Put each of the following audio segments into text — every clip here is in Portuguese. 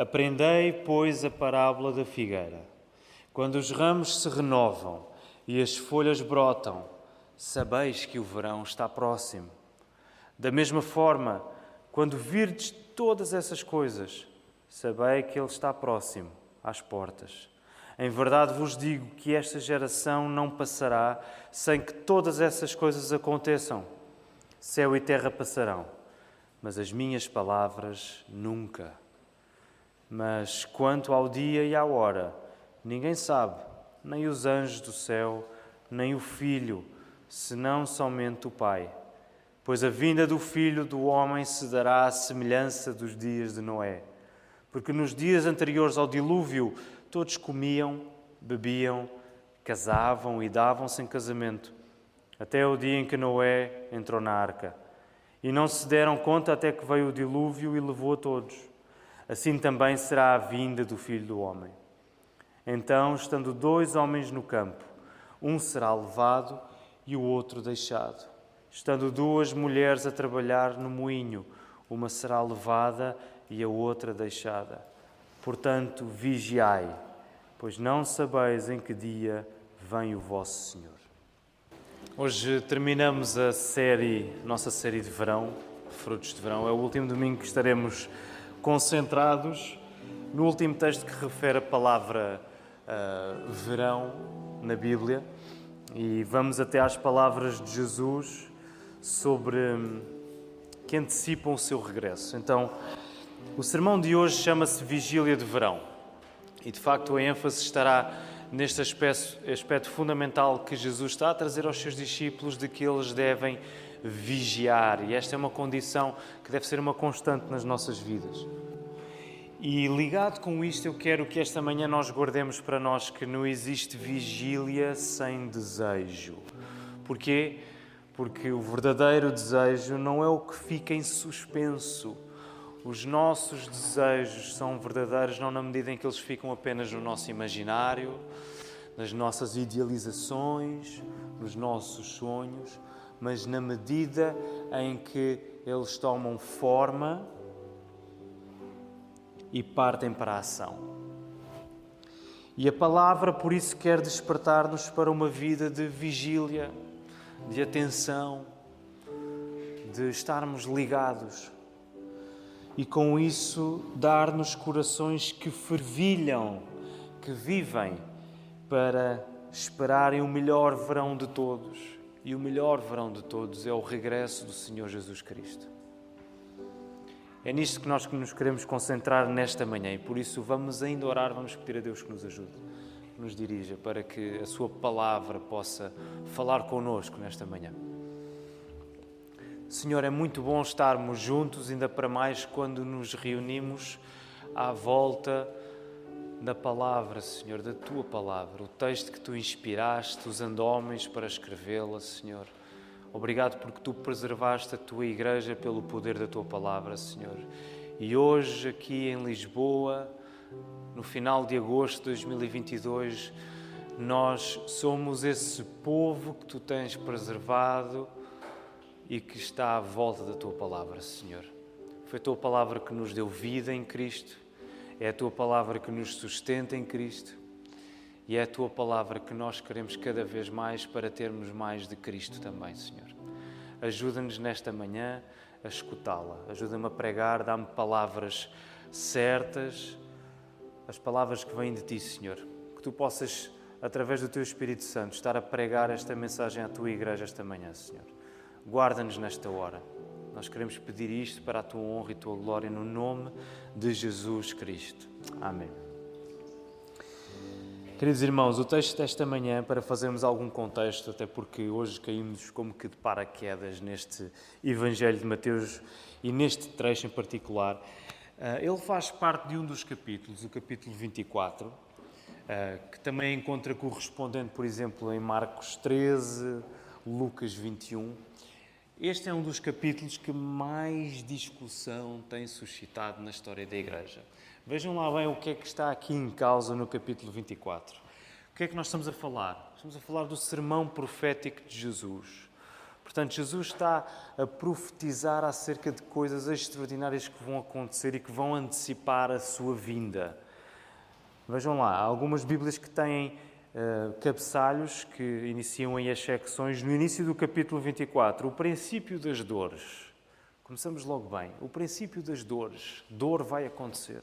Aprendei, pois, a parábola da figueira. Quando os ramos se renovam e as folhas brotam, sabeis que o verão está próximo. Da mesma forma, quando virdes todas essas coisas, sabei que ele está próximo, às portas. Em verdade vos digo que esta geração não passará sem que todas essas coisas aconteçam. Céu e terra passarão, mas as minhas palavras nunca. Mas quanto ao dia e à hora, ninguém sabe, nem os anjos do céu, nem o Filho, senão somente o Pai. Pois a vinda do Filho do Homem se dará à semelhança dos dias de Noé. Porque nos dias anteriores ao dilúvio, todos comiam, bebiam, casavam e davam-se em casamento, até o dia em que Noé entrou na arca. E não se deram conta até que veio o dilúvio e levou a todos. Assim também será a vinda do Filho do Homem. Então, estando dois homens no campo, um será levado e o outro deixado. Estando duas mulheres a trabalhar no moinho, uma será levada e a outra deixada. Portanto, vigiai, pois não sabeis em que dia vem o vosso Senhor. Hoje terminamos a série, nossa série de verão, Frutos de Verão. É o último domingo que estaremos concentrados no último texto que refere a palavra uh, verão na Bíblia e vamos até às palavras de Jesus sobre hum, que antecipam o seu regresso. Então, o sermão de hoje chama-se Vigília de Verão e de facto a ênfase estará neste aspecto, aspecto fundamental que Jesus está a trazer aos seus discípulos de que eles devem vigiar e esta é uma condição que deve ser uma constante nas nossas vidas. E ligado com isto, eu quero que esta manhã nós guardemos para nós que não existe vigília sem desejo. Porquê? Porque o verdadeiro desejo não é o que fica em suspenso os nossos desejos são verdadeiros não na medida em que eles ficam apenas no nosso imaginário, nas nossas idealizações, nos nossos sonhos, mas na medida em que eles tomam forma e partem para a ação. E a palavra, por isso, quer despertar-nos para uma vida de vigília, de atenção, de estarmos ligados e com isso dar-nos corações que fervilham, que vivem para esperarem o melhor verão de todos. E o melhor verão de todos é o regresso do Senhor Jesus Cristo. É nisto que nós nos queremos concentrar nesta manhã e por isso vamos ainda orar, vamos pedir a Deus que nos ajude, que nos dirija para que a Sua palavra possa falar conosco nesta manhã. Senhor, é muito bom estarmos juntos, ainda para mais quando nos reunimos à volta da palavra, Senhor, da tua palavra, o texto que tu inspiraste, usando homens para escrevê-la, Senhor. Obrigado porque tu preservaste a tua igreja pelo poder da tua palavra, Senhor. E hoje, aqui em Lisboa, no final de agosto de 2022, nós somos esse povo que tu tens preservado e que está à volta da tua palavra, Senhor. Foi a tua palavra que nos deu vida em Cristo, é a tua palavra que nos sustenta em Cristo e é a tua palavra que nós queremos cada vez mais para termos mais de Cristo também, Senhor. Ajuda-nos nesta manhã a escutá-la, ajuda-me a pregar, dá-me palavras certas, as palavras que vêm de ti, Senhor. Que tu possas, através do teu Espírito Santo, estar a pregar esta mensagem à tua igreja esta manhã, Senhor. Guarda-nos nesta hora. Nós queremos pedir isto para a tua honra e tua glória no nome de Jesus Cristo. Amém. Queridos irmãos, o texto desta manhã, para fazermos algum contexto, até porque hoje caímos como que de paraquedas neste Evangelho de Mateus e neste trecho em particular, eh, ele faz parte de um dos capítulos, o capítulo 24, eh, que também encontra correspondente, por exemplo, em Marcos 13, Lucas 21 este é um dos capítulos que mais discussão tem suscitado na história da Igreja. Vejam lá bem o que é que está aqui em causa no capítulo 24. O que é que nós estamos a falar? Estamos a falar do sermão profético de Jesus. Portanto, Jesus está a profetizar acerca de coisas extraordinárias que vão acontecer e que vão antecipar a sua vinda. Vejam lá, algumas Bíblias que têm uh, cabeçalhos que iniciam aí as secções. No início do capítulo 24, o princípio das dores. Começamos logo bem. O princípio das dores. Dor vai acontecer.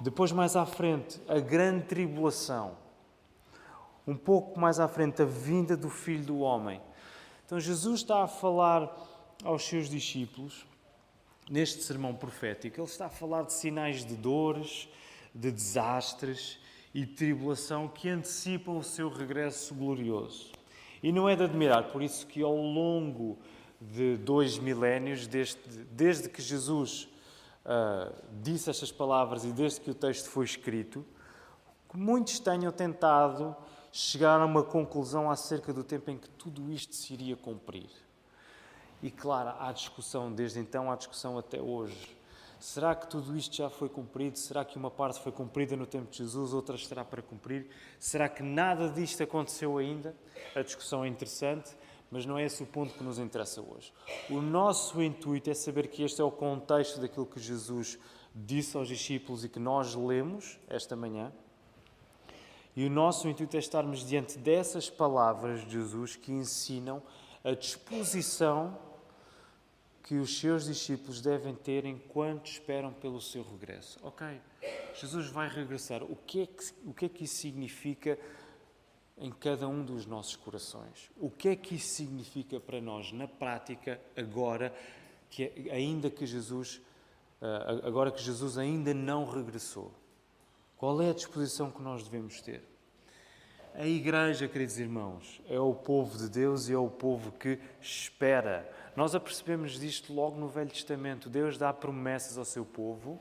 Depois, mais à frente, a grande tribulação. Um pouco mais à frente, a vinda do Filho do Homem. Então, Jesus está a falar aos seus discípulos, neste sermão profético, ele está a falar de sinais de dores, de desastres e tribulação que antecipam o seu regresso glorioso. E não é de admirar, por isso que ao longo de dois milénios, desde, desde que Jesus uh, disse estas palavras e desde que o texto foi escrito, muitos tenham tentado chegar a uma conclusão acerca do tempo em que tudo isto se iria cumprir. E claro, há discussão desde então, há discussão até hoje Será que tudo isto já foi cumprido? Será que uma parte foi cumprida no tempo de Jesus, outra estará para cumprir? Será que nada disto aconteceu ainda? A discussão é interessante, mas não é esse o ponto que nos interessa hoje. O nosso intuito é saber que este é o contexto daquilo que Jesus disse aos discípulos e que nós lemos esta manhã. E o nosso intuito é estarmos diante dessas palavras de Jesus que ensinam a disposição que os seus discípulos devem ter enquanto esperam pelo seu regresso. Ok, Jesus vai regressar. O que é que, o que, é que isso significa em cada um dos nossos corações? O que é que isso significa para nós na prática agora, que é, ainda que Jesus, eh, agora que Jesus ainda não regressou? Qual é a disposição que nós devemos ter? A igreja, queridos irmãos, é o povo de Deus e é o povo que espera. Nós apercebemos disto logo no Velho Testamento. Deus dá promessas ao seu povo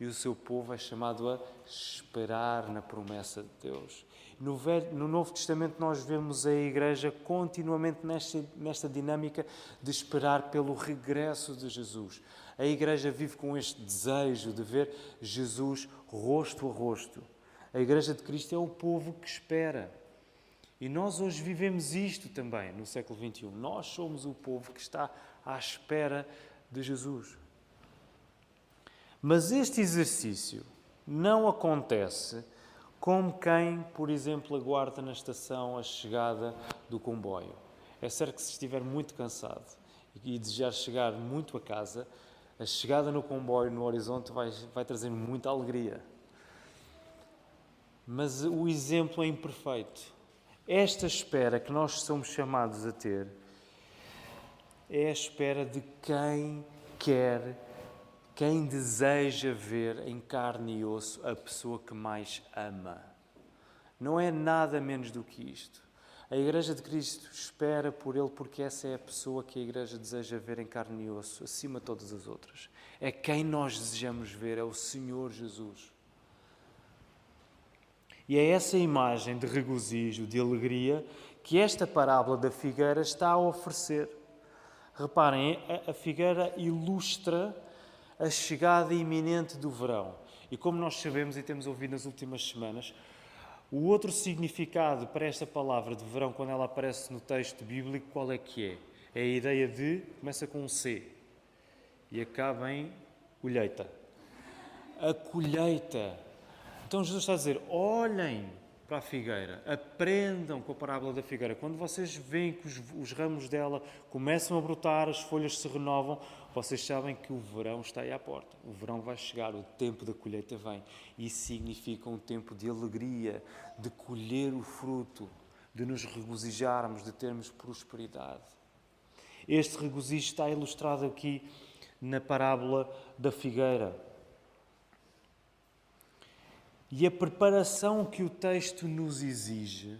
e o seu povo é chamado a esperar na promessa de Deus. No, Velho, no Novo Testamento, nós vemos a igreja continuamente nesta, nesta dinâmica de esperar pelo regresso de Jesus. A igreja vive com este desejo de ver Jesus rosto a rosto. A Igreja de Cristo é o povo que espera. E nós hoje vivemos isto também no século XXI. Nós somos o povo que está à espera de Jesus. Mas este exercício não acontece como quem, por exemplo, aguarda na estação a chegada do comboio. É certo que se estiver muito cansado e desejar chegar muito a casa, a chegada no comboio no horizonte vai, vai trazer muita alegria mas o exemplo é imperfeito. Esta espera que nós somos chamados a ter é a espera de quem quer, quem deseja ver em carne e osso a pessoa que mais ama. Não é nada menos do que isto. A Igreja de Cristo espera por Ele porque essa é a pessoa que a Igreja deseja ver em carne e osso, acima de todas as outras. É quem nós desejamos ver, é o Senhor Jesus. E é essa imagem de regozijo, de alegria, que esta parábola da figueira está a oferecer. Reparem, a figueira ilustra a chegada iminente do verão. E como nós sabemos e temos ouvido nas últimas semanas, o outro significado para esta palavra de verão, quando ela aparece no texto bíblico, qual é que é? É a ideia de, começa com um C e acaba em colheita. A colheita então Jesus está a dizer: olhem para a figueira, aprendam com a parábola da figueira. Quando vocês veem que os, os, ramos dela começam a brotar, as folhas se renovam, vocês sabem que o verão está aí à porta. O verão vai chegar, o tempo da colheita vem. Isso significa um tempo de alegria, de colher o fruto, de nos regozijarmos, de termos prosperidade. Este regozijo está ilustrado aqui na parábola da figueira. E a preparação que o texto nos exige,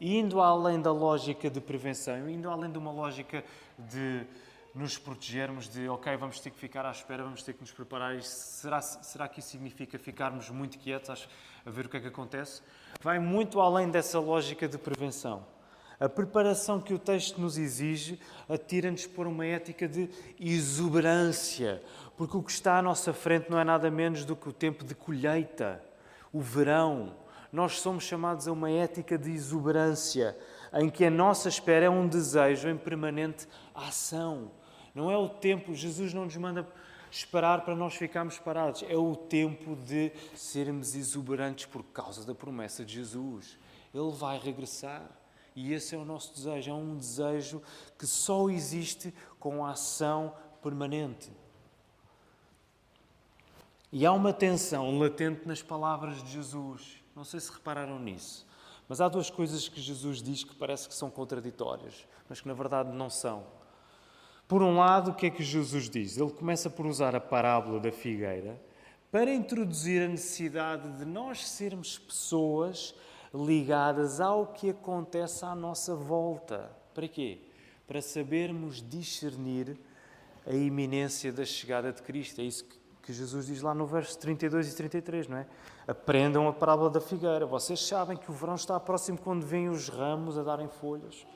indo além da lógica de prevenção, indo além de uma lógica de nos protegermos, de ok, vamos ter que ficar à espera, vamos ter que nos preparar, será, será que isso significa ficarmos muito quietos a ver o que é que acontece? Vai muito além dessa lógica de prevenção. A preparação que o texto nos exige atira-nos por uma ética de exuberância, porque o que está à nossa frente não é nada menos do que o tempo de colheita o verão. Nós somos chamados a uma ética de exuberância, em que a nossa espera é um desejo em permanente ação. Não é o tempo, Jesus não nos manda esperar para nós ficarmos parados, é o tempo de sermos exuberantes por causa da promessa de Jesus. Ele vai regressar. E esse é o nosso desejo, é um desejo que só existe com a ação permanente. E há uma tensão latente nas palavras de Jesus. Não sei se repararam nisso. Mas há duas coisas que Jesus diz que parece que são contraditórias, mas que na verdade não são. Por um lado, o que é que Jesus diz? Ele começa por usar a parábola da figueira para introduzir a necessidade de nós sermos pessoas ligadas ao que acontece à nossa volta. Para quê? Para sabermos discernir a iminência da chegada de Cristo. É isso que Jesus diz lá no verso 32 e 33, não é? Aprendam a parábola da figueira. Vocês sabem que o verão está próximo quando vêm os ramos a darem folhas.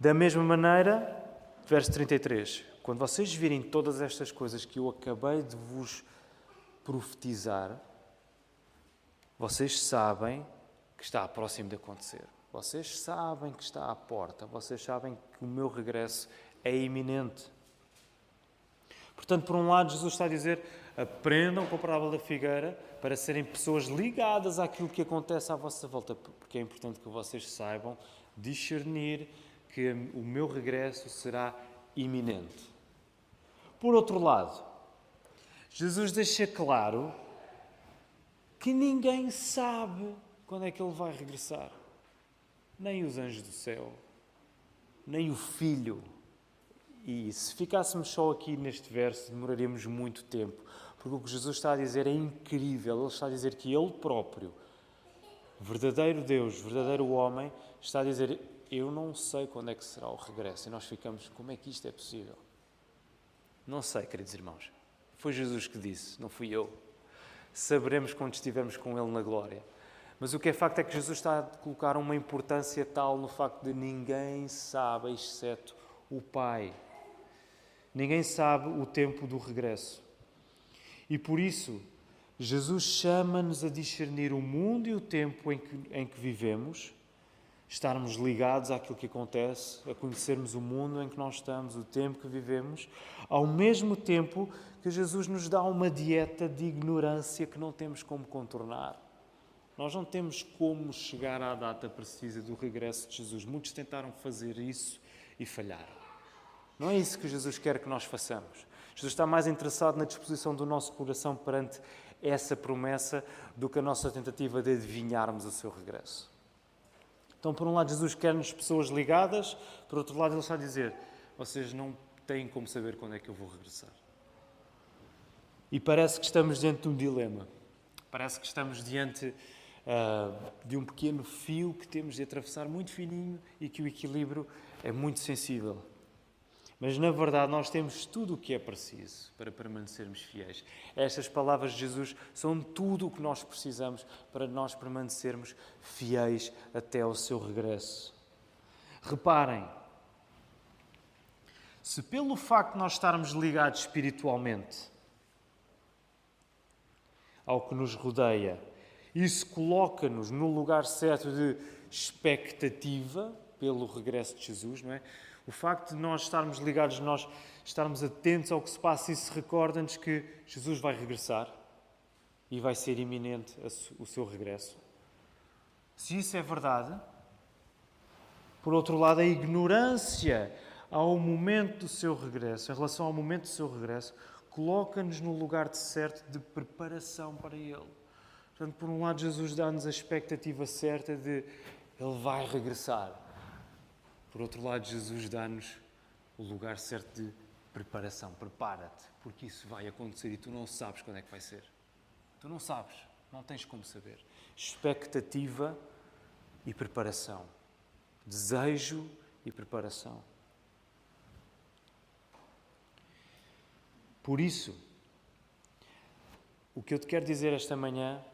Da mesma maneira, verso 33, quando vocês virem todas estas coisas que eu acabei de vos profetizar, vocês sabem que está próximo de acontecer. Vocês sabem que está à porta. Vocês sabem que o meu regresso é iminente. Portanto, por um lado, Jesus está a dizer: aprendam com a parábola da figueira para serem pessoas ligadas àquilo que acontece à vossa volta, porque é importante que vocês saibam discernir que o meu regresso será iminente. Por outro lado, Jesus deixa claro que ninguém sabe quando é que ele vai regressar. Nem os anjos do céu, nem o Filho. E se ficássemos só aqui neste verso, demoraríamos muito tempo, porque o que Jesus está a dizer é incrível. Ele está a dizer que Ele próprio, verdadeiro Deus, verdadeiro homem, está a dizer: Eu não sei quando é que será o regresso. E nós ficamos: Como é que isto é possível? Não sei, queridos irmãos. Foi Jesus que disse, não fui eu saberemos quando estivermos com Ele na glória. Mas o que é facto é que Jesus está a colocar uma importância tal no facto de ninguém sabe, exceto o Pai. Ninguém sabe o tempo do regresso. E por isso, Jesus chama-nos a discernir o mundo e o tempo em que, em que vivemos, estarmos ligados àquilo que acontece, a conhecermos o mundo em que nós estamos, o tempo que vivemos, ao mesmo tempo que Jesus nos dá uma dieta de ignorância que não temos como contornar. Nós não temos como chegar à data precisa do regresso de Jesus. Muitos tentaram fazer isso e falharam. Não é isso que Jesus quer que nós façamos. Jesus está mais interessado na disposição do nosso coração perante essa promessa do que a nossa tentativa de adivinharmos o seu regresso. Então, por um lado, Jesus quer-nos pessoas ligadas, por outro lado, Ele está a dizer: vocês não têm como saber quando é que eu vou regressar. E parece que estamos diante de um dilema. Parece que estamos diante uh, de um pequeno fio que temos de atravessar muito fininho e que o equilíbrio é muito sensível. Mas na verdade nós temos tudo o que é preciso para permanecermos fiéis. Estas palavras de Jesus são tudo o que nós precisamos para nós permanecermos fiéis até ao seu regresso. Reparem, se pelo facto de nós estarmos ligados espiritualmente ao que nos rodeia. Isso coloca-nos no lugar certo de expectativa pelo regresso de Jesus, não é? O facto de nós estarmos ligados, nós estarmos atentos ao que se passa, isso recorda-nos que Jesus vai regressar e vai ser iminente o seu regresso. Se isso é verdade, por outro lado, a ignorância ao momento do seu regresso, em relação ao momento do seu regresso, coloca-nos no lugar certo de preparação para Ele. Portanto, por um lado, Jesus dá-nos a expectativa certa de Ele vai regressar. Por outro lado, Jesus dá-nos o lugar certo de preparação. Prepara-te, porque isso vai acontecer e tu não sabes quando é que vai ser. Tu não sabes, não tens como saber. Expectativa e preparação. Desejo e preparação. Por isso, o que eu te quero dizer esta manhã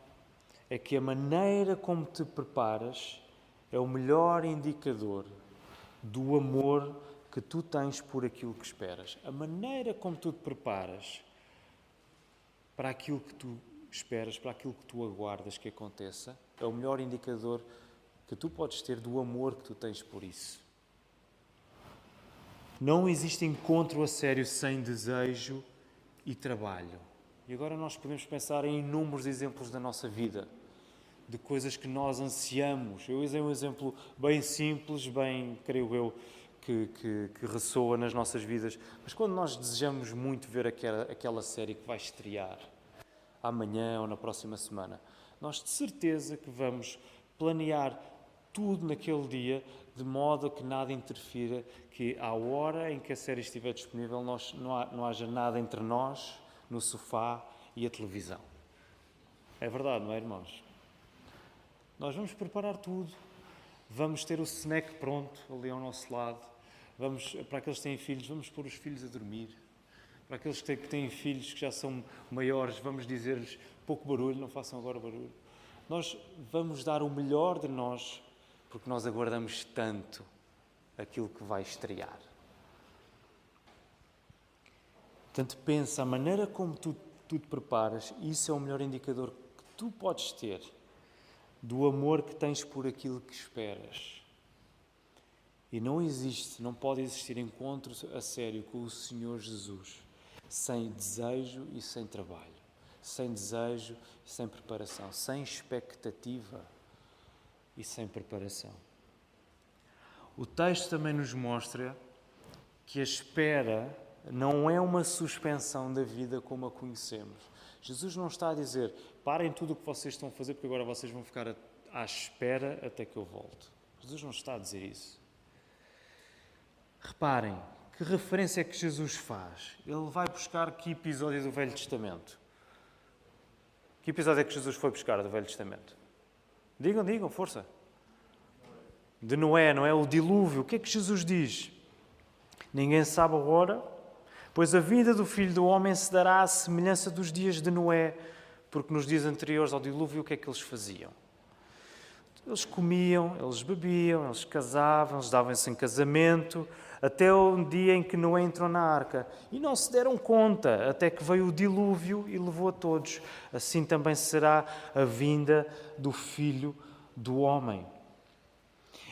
é que a maneira como te preparas é o melhor indicador do amor que tu tens por aquilo que esperas. A maneira como tu te preparas para aquilo que tu esperas, para aquilo que tu aguardas que aconteça, é o melhor indicador que tu podes ter do amor que tu tens por isso. Não existe encontro a sério sem desejo e trabalho. E agora nós podemos pensar em inúmeros exemplos da nossa vida, de coisas que nós ansiamos. Eu usei um exemplo bem simples, bem, creio eu, que, que, que, ressoa nas nossas vidas. Mas quando nós desejamos muito ver aquela, aquela série que vai estrear amanhã ou na próxima semana, nós de certeza que vamos planear tudo naquele dia de modo que nada interfira, que à hora em que a série estiver disponível nós, não, há, não haja nada entre nós, no sofá e a televisão. É verdade, não é, irmãos? Nós vamos preparar tudo. Vamos ter o snack pronto ali ao nosso lado. Vamos, para aqueles que têm filhos, vamos pôr os filhos a dormir. Para aqueles que têm filhos que já são maiores, vamos dizer-lhes pouco barulho, não façam agora barulho. Nós vamos dar o melhor de nós, porque nós aguardamos tanto aquilo que vai estrear. Portanto, pensa, a maneira como tu, tu te preparas, isso é o melhor indicador que tu podes ter do amor que tens por aquilo que esperas. E não existe, não pode existir encontro a sério com o Senhor Jesus sem desejo e sem trabalho, sem desejo e sem preparação, sem expectativa e sem preparação. O texto também nos mostra que a espera não é uma suspensão da vida como a conhecemos. Jesus não está a dizer parem tudo o que vocês estão a fazer porque agora vocês vão ficar à espera até que eu volte. Jesus não está a dizer isso. Reparem, que referência é que Jesus faz? Ele vai buscar que episódio do Velho Testamento? Que episódio é que Jesus foi buscar do Velho Testamento? Digam, digam, força. De Noé, não é? O dilúvio. O que é que Jesus diz? Ninguém sabe a hora, pois a vida do filho do homem se dará à semelhança dos dias de Noé, porque nos dias anteriores ao dilúvio, o que é que eles faziam? Eles comiam, eles bebiam, eles casavam, eles davam-se em casamento, até o dia em que Noé entrou na arca. E não se deram conta, até que veio o dilúvio e levou a todos. Assim também será a vinda do Filho do Homem.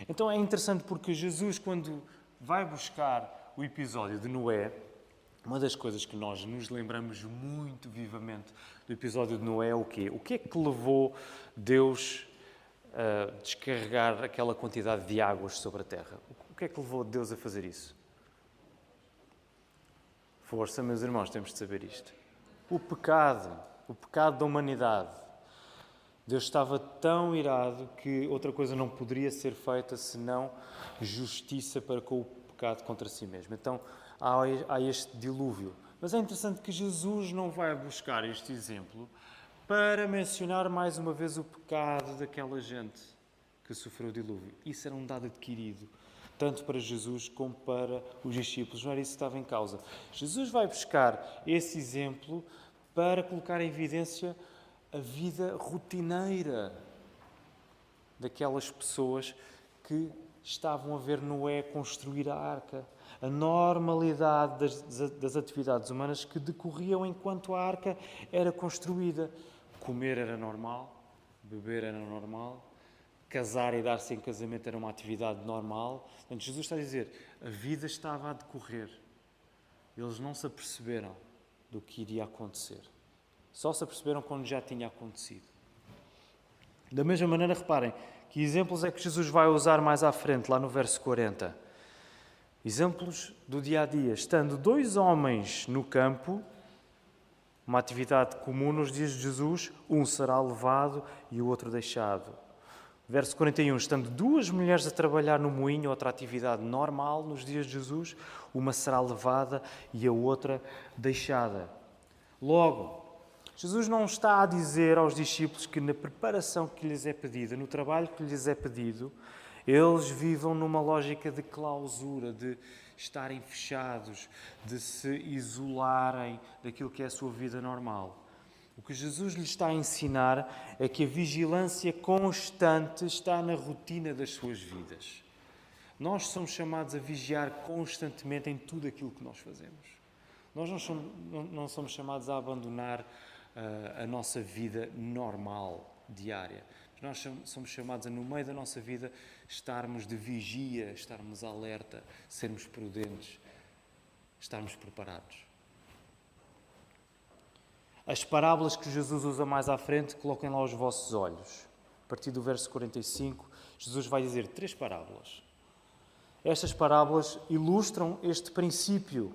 Então é interessante porque Jesus, quando vai buscar o episódio de Noé, uma das coisas que nós nos lembramos muito vivamente do episódio de Noé é o quê? O que é que levou Deus a descarregar aquela quantidade de águas sobre a terra? O que é que levou Deus a fazer isso? Força, meus irmãos, temos de saber isto. O pecado, o pecado da humanidade. Deus estava tão irado que outra coisa não poderia ser feita senão justiça para com o pecado contra si mesmo. Então há este dilúvio. Mas é interessante que Jesus não vai buscar este exemplo para mencionar mais uma vez o pecado daquela gente que sofreu o dilúvio. Isso era um dado adquirido tanto para Jesus como para os discípulos. Não era isso que estava em causa. Jesus vai buscar esse exemplo para colocar em evidência a vida rotineira daquelas pessoas que estavam a ver Noé construir a arca. A normalidade das, das atividades humanas que decorriam enquanto a arca era construída. Comer era normal, beber era normal, casar e dar-se em casamento era uma atividade normal. Portanto, Jesus está a dizer, a vida estava a decorrer. Eles não se aperceberam do que iria acontecer. Só se aperceberam quando já tinha acontecido. Da mesma maneira, reparem, que exemplos é que Jesus vai usar mais à frente, lá no verso 40? Exemplos do dia a dia. Estando dois homens no campo, uma atividade comum nos dias de Jesus, um será levado e o outro deixado. Verso 41, estando duas mulheres a trabalhar no moinho, outra atividade normal nos dias de Jesus, uma será levada e a outra deixada. Logo, Jesus não está a dizer aos discípulos que na preparação que lhes é pedida, no trabalho que lhes é pedido, eles vivam numa lógica de clausura, de estarem fechados, de se isolarem daquilo que é a sua vida normal. O que Jesus lhe está a ensinar é que a vigilância constante está na rotina das suas vidas. Nós somos chamados a vigiar constantemente em tudo aquilo que nós fazemos. Nós não somos, não somos chamados a abandonar uh, a nossa vida normal, diária. Nós somos chamados a, no meio da nossa vida, estarmos de vigia, estarmos alerta, sermos prudentes, estarmos preparados. As parábolas que Jesus usa mais à frente, coloquem lá os vossos olhos. A partir do verso 45, Jesus vai dizer três parábolas. Estas parábolas ilustram este princípio.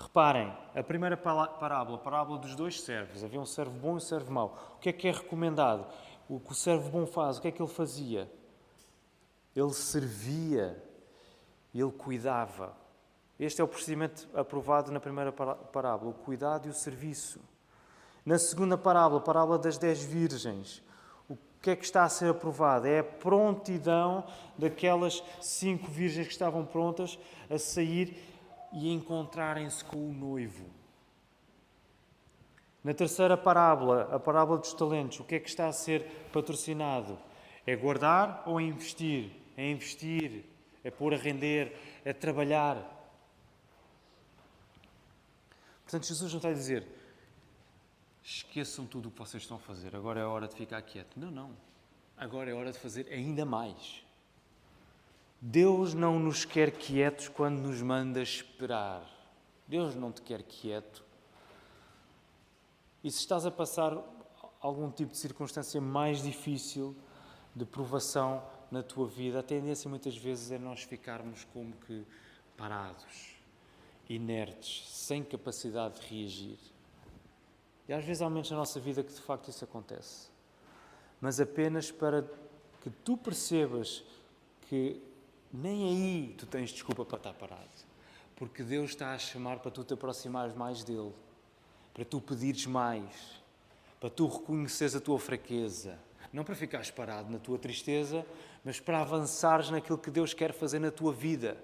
Reparem, a primeira parábola, a parábola dos dois servos. Havia um servo bom e um servo mau. O que é que é recomendado? O que o servo bom faz, o que é que ele fazia? Ele servia, ele cuidava. Este é o procedimento aprovado na primeira parábola, o cuidado e o serviço. Na segunda parábola, a parábola das dez virgens, o que é que está a ser aprovado? É a prontidão daquelas cinco virgens que estavam prontas a sair e encontrarem-se com o noivo. Na terceira parábola, a parábola dos talentos, o que é que está a ser patrocinado? É guardar ou é investir? É investir, é pôr a render, é trabalhar. Portanto, Jesus não está a dizer esqueçam tudo o que vocês estão a fazer, agora é a hora de ficar quieto. Não, não. Agora é hora de fazer ainda mais. Deus não nos quer quietos quando nos manda esperar. Deus não te quer quieto. E se estás a passar algum tipo de circunstância mais difícil, de provação na tua vida, a tendência muitas vezes é nós ficarmos como que parados, inertes, sem capacidade de reagir. E às vezes há momentos na nossa vida que de facto isso acontece. Mas apenas para que tu percebas que nem aí tu tens desculpa para estar parado. Porque Deus está a chamar para tu te aproximares mais dele, para tu pedires mais, para tu reconheceres a tua fraqueza. Não para ficares parado na tua tristeza, mas para avançares naquilo que Deus quer fazer na tua vida.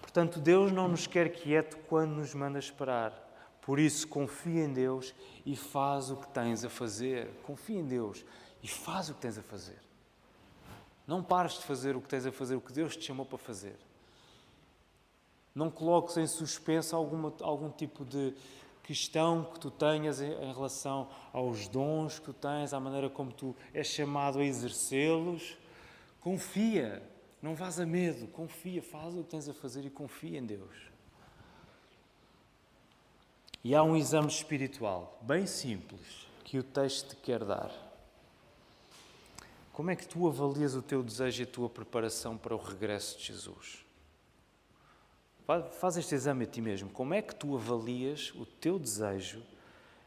Portanto, Deus não nos quer quieto quando nos manda esperar. Por isso, confia em Deus e faz o que tens a fazer. Confia em Deus e faz o que tens a fazer. Não pares de fazer o que tens a fazer, o que Deus te chamou para fazer. Não coloques em suspenso alguma, algum tipo de questão que tu tenhas em, em relação aos dons que tu tens, à maneira como tu és chamado a exercê-los. Confia, não vás a medo, confia, faz o que tens a fazer e confia em Deus. E há um exame espiritual bem simples que o texto te quer dar. Como é que tu avalias o teu desejo e a tua preparação para o regresso de Jesus? Faz este exame a ti mesmo. Como é que tu avalias o teu desejo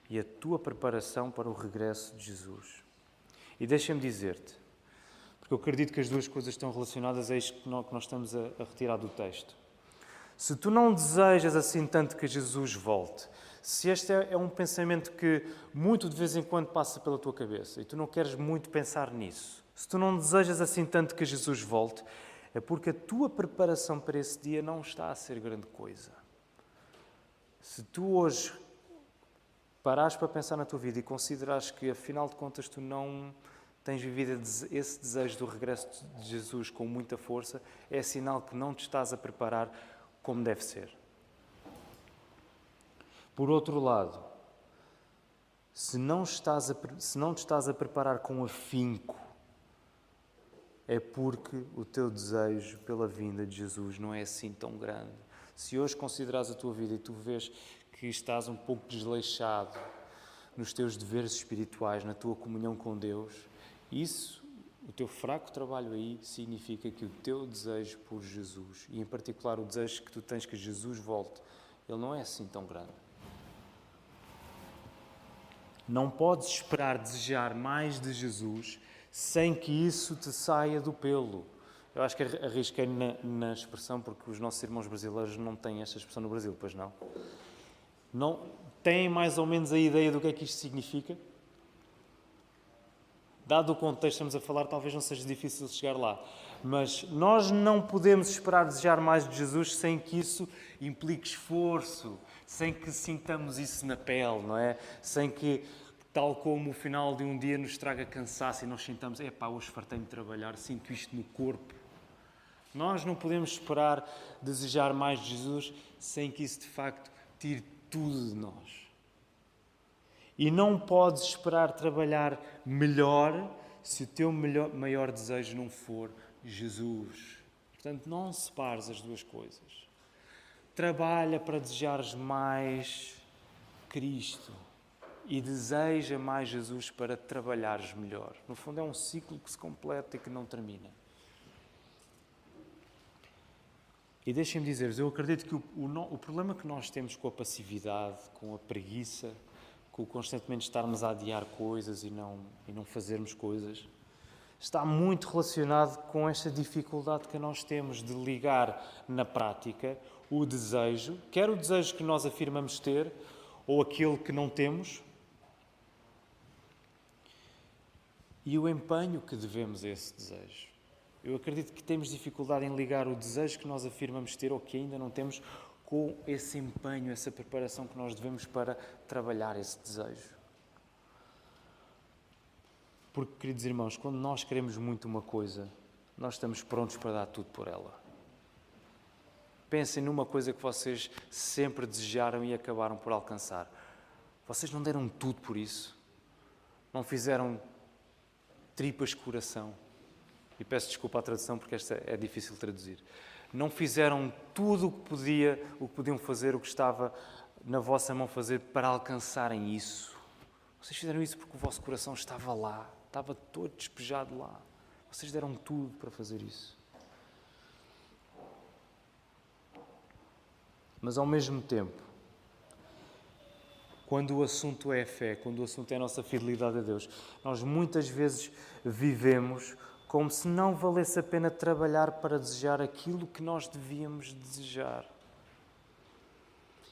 e a tua preparação para o regresso de Jesus? E deixa-me dizer-te, porque eu acredito que as duas coisas estão relacionadas a isto que nós estamos a retirar do texto. Se tu não desejas assim tanto que Jesus volte, se este é, é um pensamento que muito de vez em quando passa pela tua cabeça e tu não queres muito pensar nisso, se tu não desejas assim tanto que Jesus volte, é porque a tua preparação para esse dia não está a ser grande coisa. Se tu hoje parares para pensar na tua vida e considerares que, afinal de contas, tu não tens vivido esse desejo do regresso de Jesus com muita força, é sinal que não te estás a preparar como deve ser. Por outro lado, se não, estás a, se não te estás a preparar com afinco, é porque o teu desejo pela vinda de Jesus não é assim tão grande. Se hoje consideras a tua vida e tu vês que estás um pouco desleixado nos teus deveres espirituais, na tua comunhão com Deus, isso, o teu fraco trabalho aí, significa que o teu desejo por Jesus, e em particular o desejo que tu tens que Jesus volte, ele não é assim tão grande. Não podes esperar desejar mais de Jesus sem que isso te saia do pelo. Eu acho que arrisquei na, na expressão, porque os nossos irmãos brasileiros não têm esta expressão no Brasil, pois não? Não têm mais ou menos a ideia do que é que isto significa? Dado o contexto que estamos a falar, talvez não seja difícil chegar lá. Mas nós não podemos esperar desejar mais de Jesus sem que isso implique esforço, sem que sintamos isso na pele, não é? Sem que, tal como o final de um dia nos traga cansaço e nós sintamos, é pá, hoje fartei-me de trabalhar, sinto isto no corpo. Nós não podemos esperar desejar mais de Jesus sem que isso de facto tire tudo de nós. E não podes esperar trabalhar melhor se o teu melhor, maior desejo não for Jesus. Portanto, não separes as duas coisas. Trabalha para desejares mais Cristo e deseja mais Jesus para trabalhares melhor. No fundo, é um ciclo que se completa e que não termina. E deixem-me dizer-vos, eu acredito que o, o, o, problema que nós temos com a passividade, com a preguiça, com constantemente estarmos a adiar coisas e não, e não fazermos coisas, está muito relacionado com esta dificuldade que nós temos de ligar na prática o desejo, quer o desejo que nós afirmamos ter, ou aquele que não temos, e o empenho que devemos a esse desejo. Eu acredito que temos dificuldade em ligar o desejo que nós afirmamos ter ou que ainda não temos com esse empenho, essa preparação que nós devemos para trabalhar esse desejo. Porque, queridos irmãos, quando nós queremos muito uma coisa, nós estamos prontos para dar tudo por ela. Pensem numa coisa que vocês sempre desejaram e acabaram por alcançar. Vocês não deram tudo por isso? Não fizeram tripas coração? e peço desculpa à tradução porque esta é difícil de traduzir. Não fizeram tudo o que, podia, o que podiam fazer, o que estava na vossa mão fazer para alcançarem isso. Vocês fizeram isso porque o vosso coração estava lá, estava todo despejado lá. Vocês deram tudo para fazer isso. Mas ao mesmo tempo, quando o assunto é a fé, quando o assunto é a nossa fidelidade a Deus, nós muitas vezes vivemos como se não valesse a pena trabalhar para desejar aquilo que nós devíamos desejar.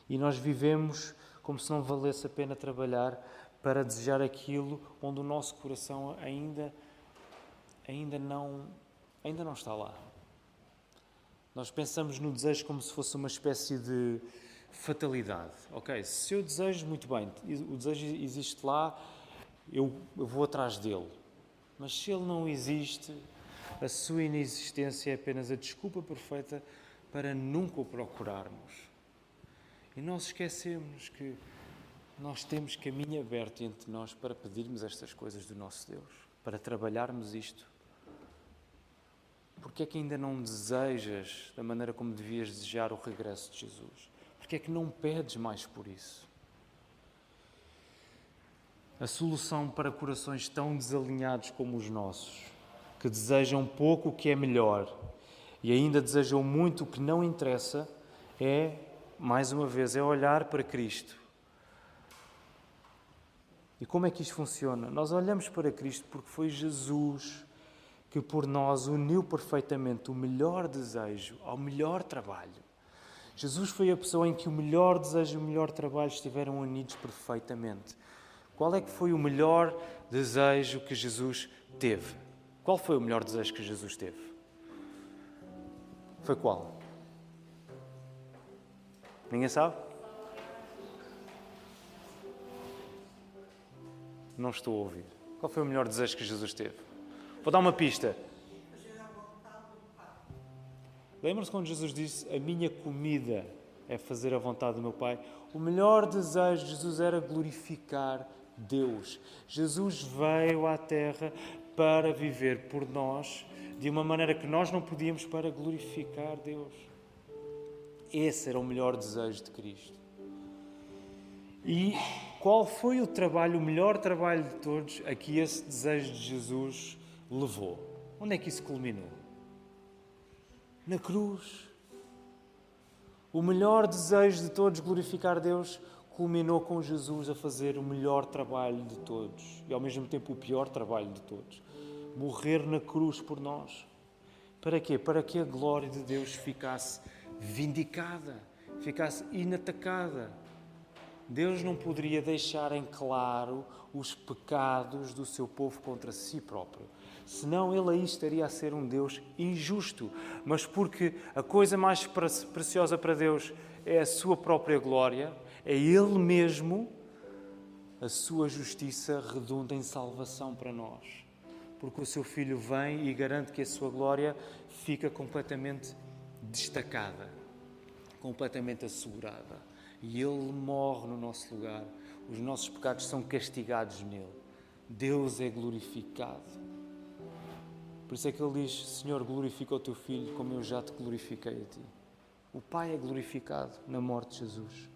E nós vivemos como se não valesse a pena trabalhar para desejar aquilo onde o nosso coração ainda ainda não ainda não está lá. Nós pensamos no desejo como se fosse uma espécie de fatalidade. OK, se eu desejo muito bem, o desejo existe lá, eu, vou atrás dele. Mas se ele não existe, a sua inexistência é apenas a desculpa perfeita para nunca o procurarmos. E nós esquecemos que nós temos caminho aberto entre nós para pedirmos estas coisas do nosso Deus, para trabalharmos isto. Porque é que ainda não desejas da maneira como devias desejar o regresso de Jesus? Porque é que não pedes mais por isso? a solução para corações tão desalinhados como os nossos, que desejam pouco o que é melhor e ainda desejam muito o que não interessa, é, mais uma vez, é olhar para Cristo. E como é que isto funciona? Nós olhamos para Cristo porque foi Jesus que por nós uniu perfeitamente o melhor desejo ao melhor trabalho. Jesus foi a pessoa em que o melhor desejo e o melhor trabalho estiveram unidos perfeitamente. Qual é que foi o melhor desejo que Jesus teve? Qual foi o melhor desejo que Jesus teve? Foi qual? Ninguém sabe? Não estou a ouvir. Qual foi o melhor desejo que Jesus teve? Vou dar uma pista. Lembram-se quando Jesus disse: A minha comida é fazer a vontade do meu Pai? O melhor desejo de Jesus era glorificar Deus. Jesus veio à Terra para viver por nós de uma maneira que nós não podíamos para glorificar Deus. Esse era o melhor desejo de Cristo. E qual foi o trabalho, o melhor trabalho de todos a que esse desejo de Jesus levou? Onde é que isso culminou? Na cruz. O melhor desejo de todos glorificar Deus culminou com Jesus a fazer o melhor trabalho de todos e ao mesmo tempo o pior trabalho de todos morrer na cruz por nós. Para quê? Para que a glória de Deus ficasse vindicada, ficasse inatacada. Deus não poderia deixar em claro os pecados do seu povo contra si próprio. Senão ele aí estaria a ser um Deus injusto. Mas porque a coisa mais preciosa para Deus é a sua própria glória, é Ele mesmo, a sua justiça redunda em salvação para nós. Porque o seu Filho vem e garante que a sua glória fica completamente destacada, completamente assegurada. E Ele morre no nosso lugar. os nossos pecados são castigados nele. Deus é glorificado. Por isso é que ele diz: Senhor, glorifica o teu filho como eu já te glorifiquei a ti. O Pai é glorificado na morte de Jesus.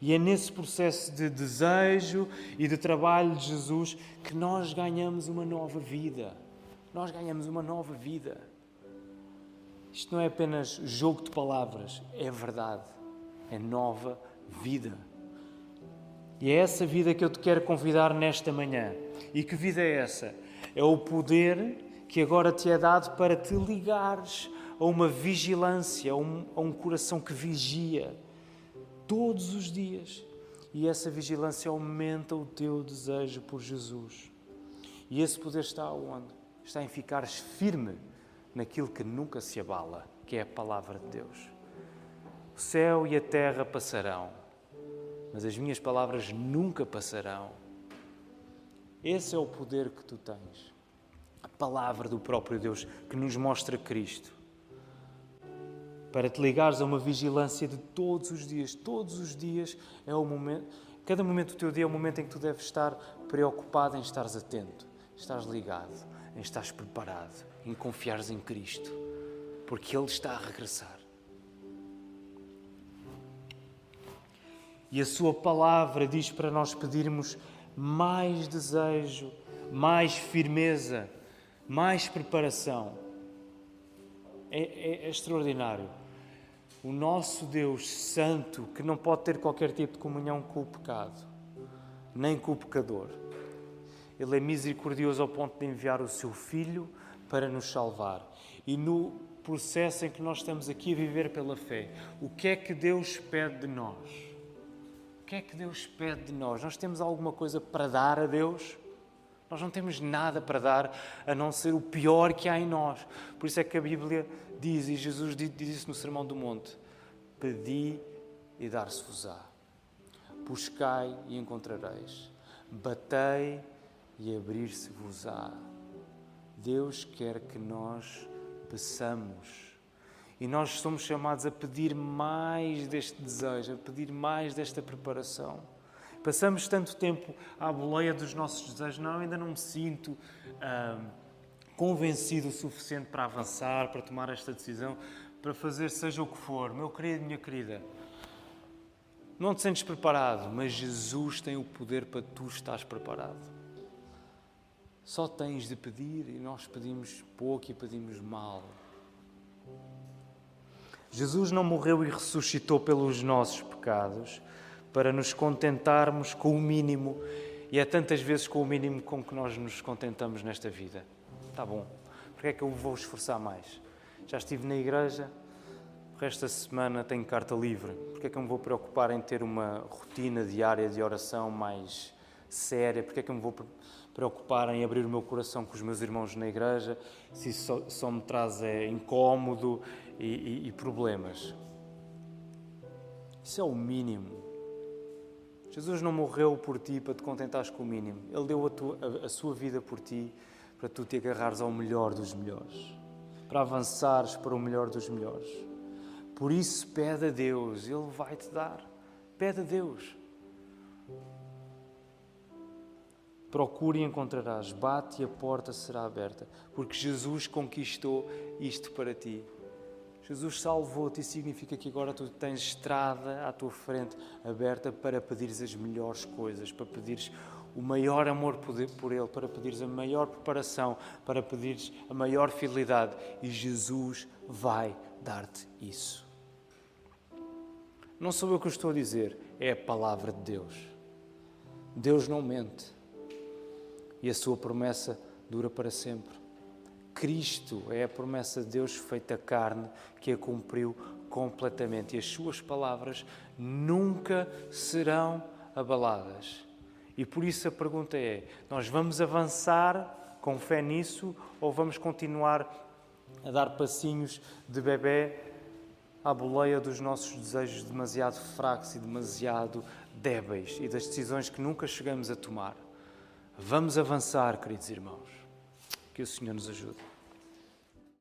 E é nesse processo de desejo e de trabalho de Jesus que nós ganhamos uma nova vida. Nós ganhamos uma nova vida. Isto não é apenas jogo de palavras, é verdade. É nova vida. E é essa vida que eu te quero convidar nesta manhã. E que vida é essa? É o poder que agora te é dado para te ligares a uma vigilância, a um, a um coração que vigia todos os dias. E essa vigilância aumenta o teu desejo por Jesus. E esse poder está onde? Está em ficares firme naquilo que nunca se abala, que é a palavra de Deus. O céu e a terra passarão, mas as minhas palavras nunca passarão. Esse é o poder que tu tens a palavra do próprio Deus que nos mostra Cristo. Para te ligares a uma vigilância de todos os dias. Todos os dias é o momento, cada momento do teu dia é o momento em que tu deves estar preocupado em estares atento, estares ligado, em estares preparado, em confiares em Cristo, porque Ele está a regressar. E a Sua palavra diz para nós pedirmos mais desejo, mais firmeza, mais preparação. É, é, é, extraordinário. O nosso Deus Santo, que não pode ter qualquer tipo de comunhão com o pecado, nem com o pecador. Ele é misericordioso ao ponto de enviar o seu Filho para nos salvar. E no processo em que nós estamos aqui a viver pela fé, o que é que Deus pede de nós? Que é que Deus pede de nós? Nós temos alguma coisa para dar a Deus? Nós não temos nada para dar a não ser o pior que há em nós. Por isso é que a Bíblia diz, e Jesus diz isso no Sermão do Monte: Pedi e dar-se-vos-á. Buscai e encontrareis. Batei e abrir-se-vos-á. Deus quer que nós peçamos. E nós somos chamados a pedir mais deste desejo, a pedir mais desta preparação. Passamos tanto tempo à boleia dos nossos desejos, não, ainda não me sinto ah, convencido o suficiente para avançar, para tomar esta decisão, para fazer seja o que for. Meu querido, minha querida, não te sentes preparado, mas Jesus tem o poder para tu estás preparado. Só tens de pedir e nós pedimos pouco e pedimos mal. Jesus não morreu e ressuscitou pelos nossos pecados para nos contentarmos com o mínimo, e é tantas vezes com o mínimo com que nós nos contentamos nesta vida. Está bom, porque é que eu vou esforçar mais? Já estive na igreja, da semana tenho carta livre, porque é que eu me vou preocupar em ter uma rotina diária de oração mais séria? Porque é que eu me vou preocupar em abrir o meu coração com os meus irmãos na igreja, se isso só, só me traz é, incómodo e, e, e problemas? Isso é o mínimo Jesus não morreu por ti para te contentares com o mínimo. Ele deu a, tua, a, a sua vida por ti para tu te agarrares ao melhor dos melhores, para avançares para o melhor dos melhores. Por isso, pede a Deus, Ele vai te dar. Pede a Deus. Procure e encontrarás, bate e a porta será aberta, porque Jesus conquistou isto para ti. Jesus salvou-te e significa que agora tu tens estrada à tua frente aberta para pedires as melhores coisas, para pedires o maior amor por Ele, para pedires a maior preparação, para pedires a maior fidelidade. E Jesus vai dar-te isso. Não sou eu que estou a dizer, é a palavra de Deus. Deus não mente e a sua promessa dura para sempre. Cristo é a promessa de Deus feita carne que a cumpriu completamente e as suas palavras nunca serão abaladas. E por isso a pergunta é: nós vamos avançar com fé nisso ou vamos continuar a dar passinhos de bebê à boleia dos nossos desejos demasiado fracos e demasiado débeis e das decisões que nunca chegamos a tomar? Vamos avançar, queridos irmãos. Que o Senhor nos ajude.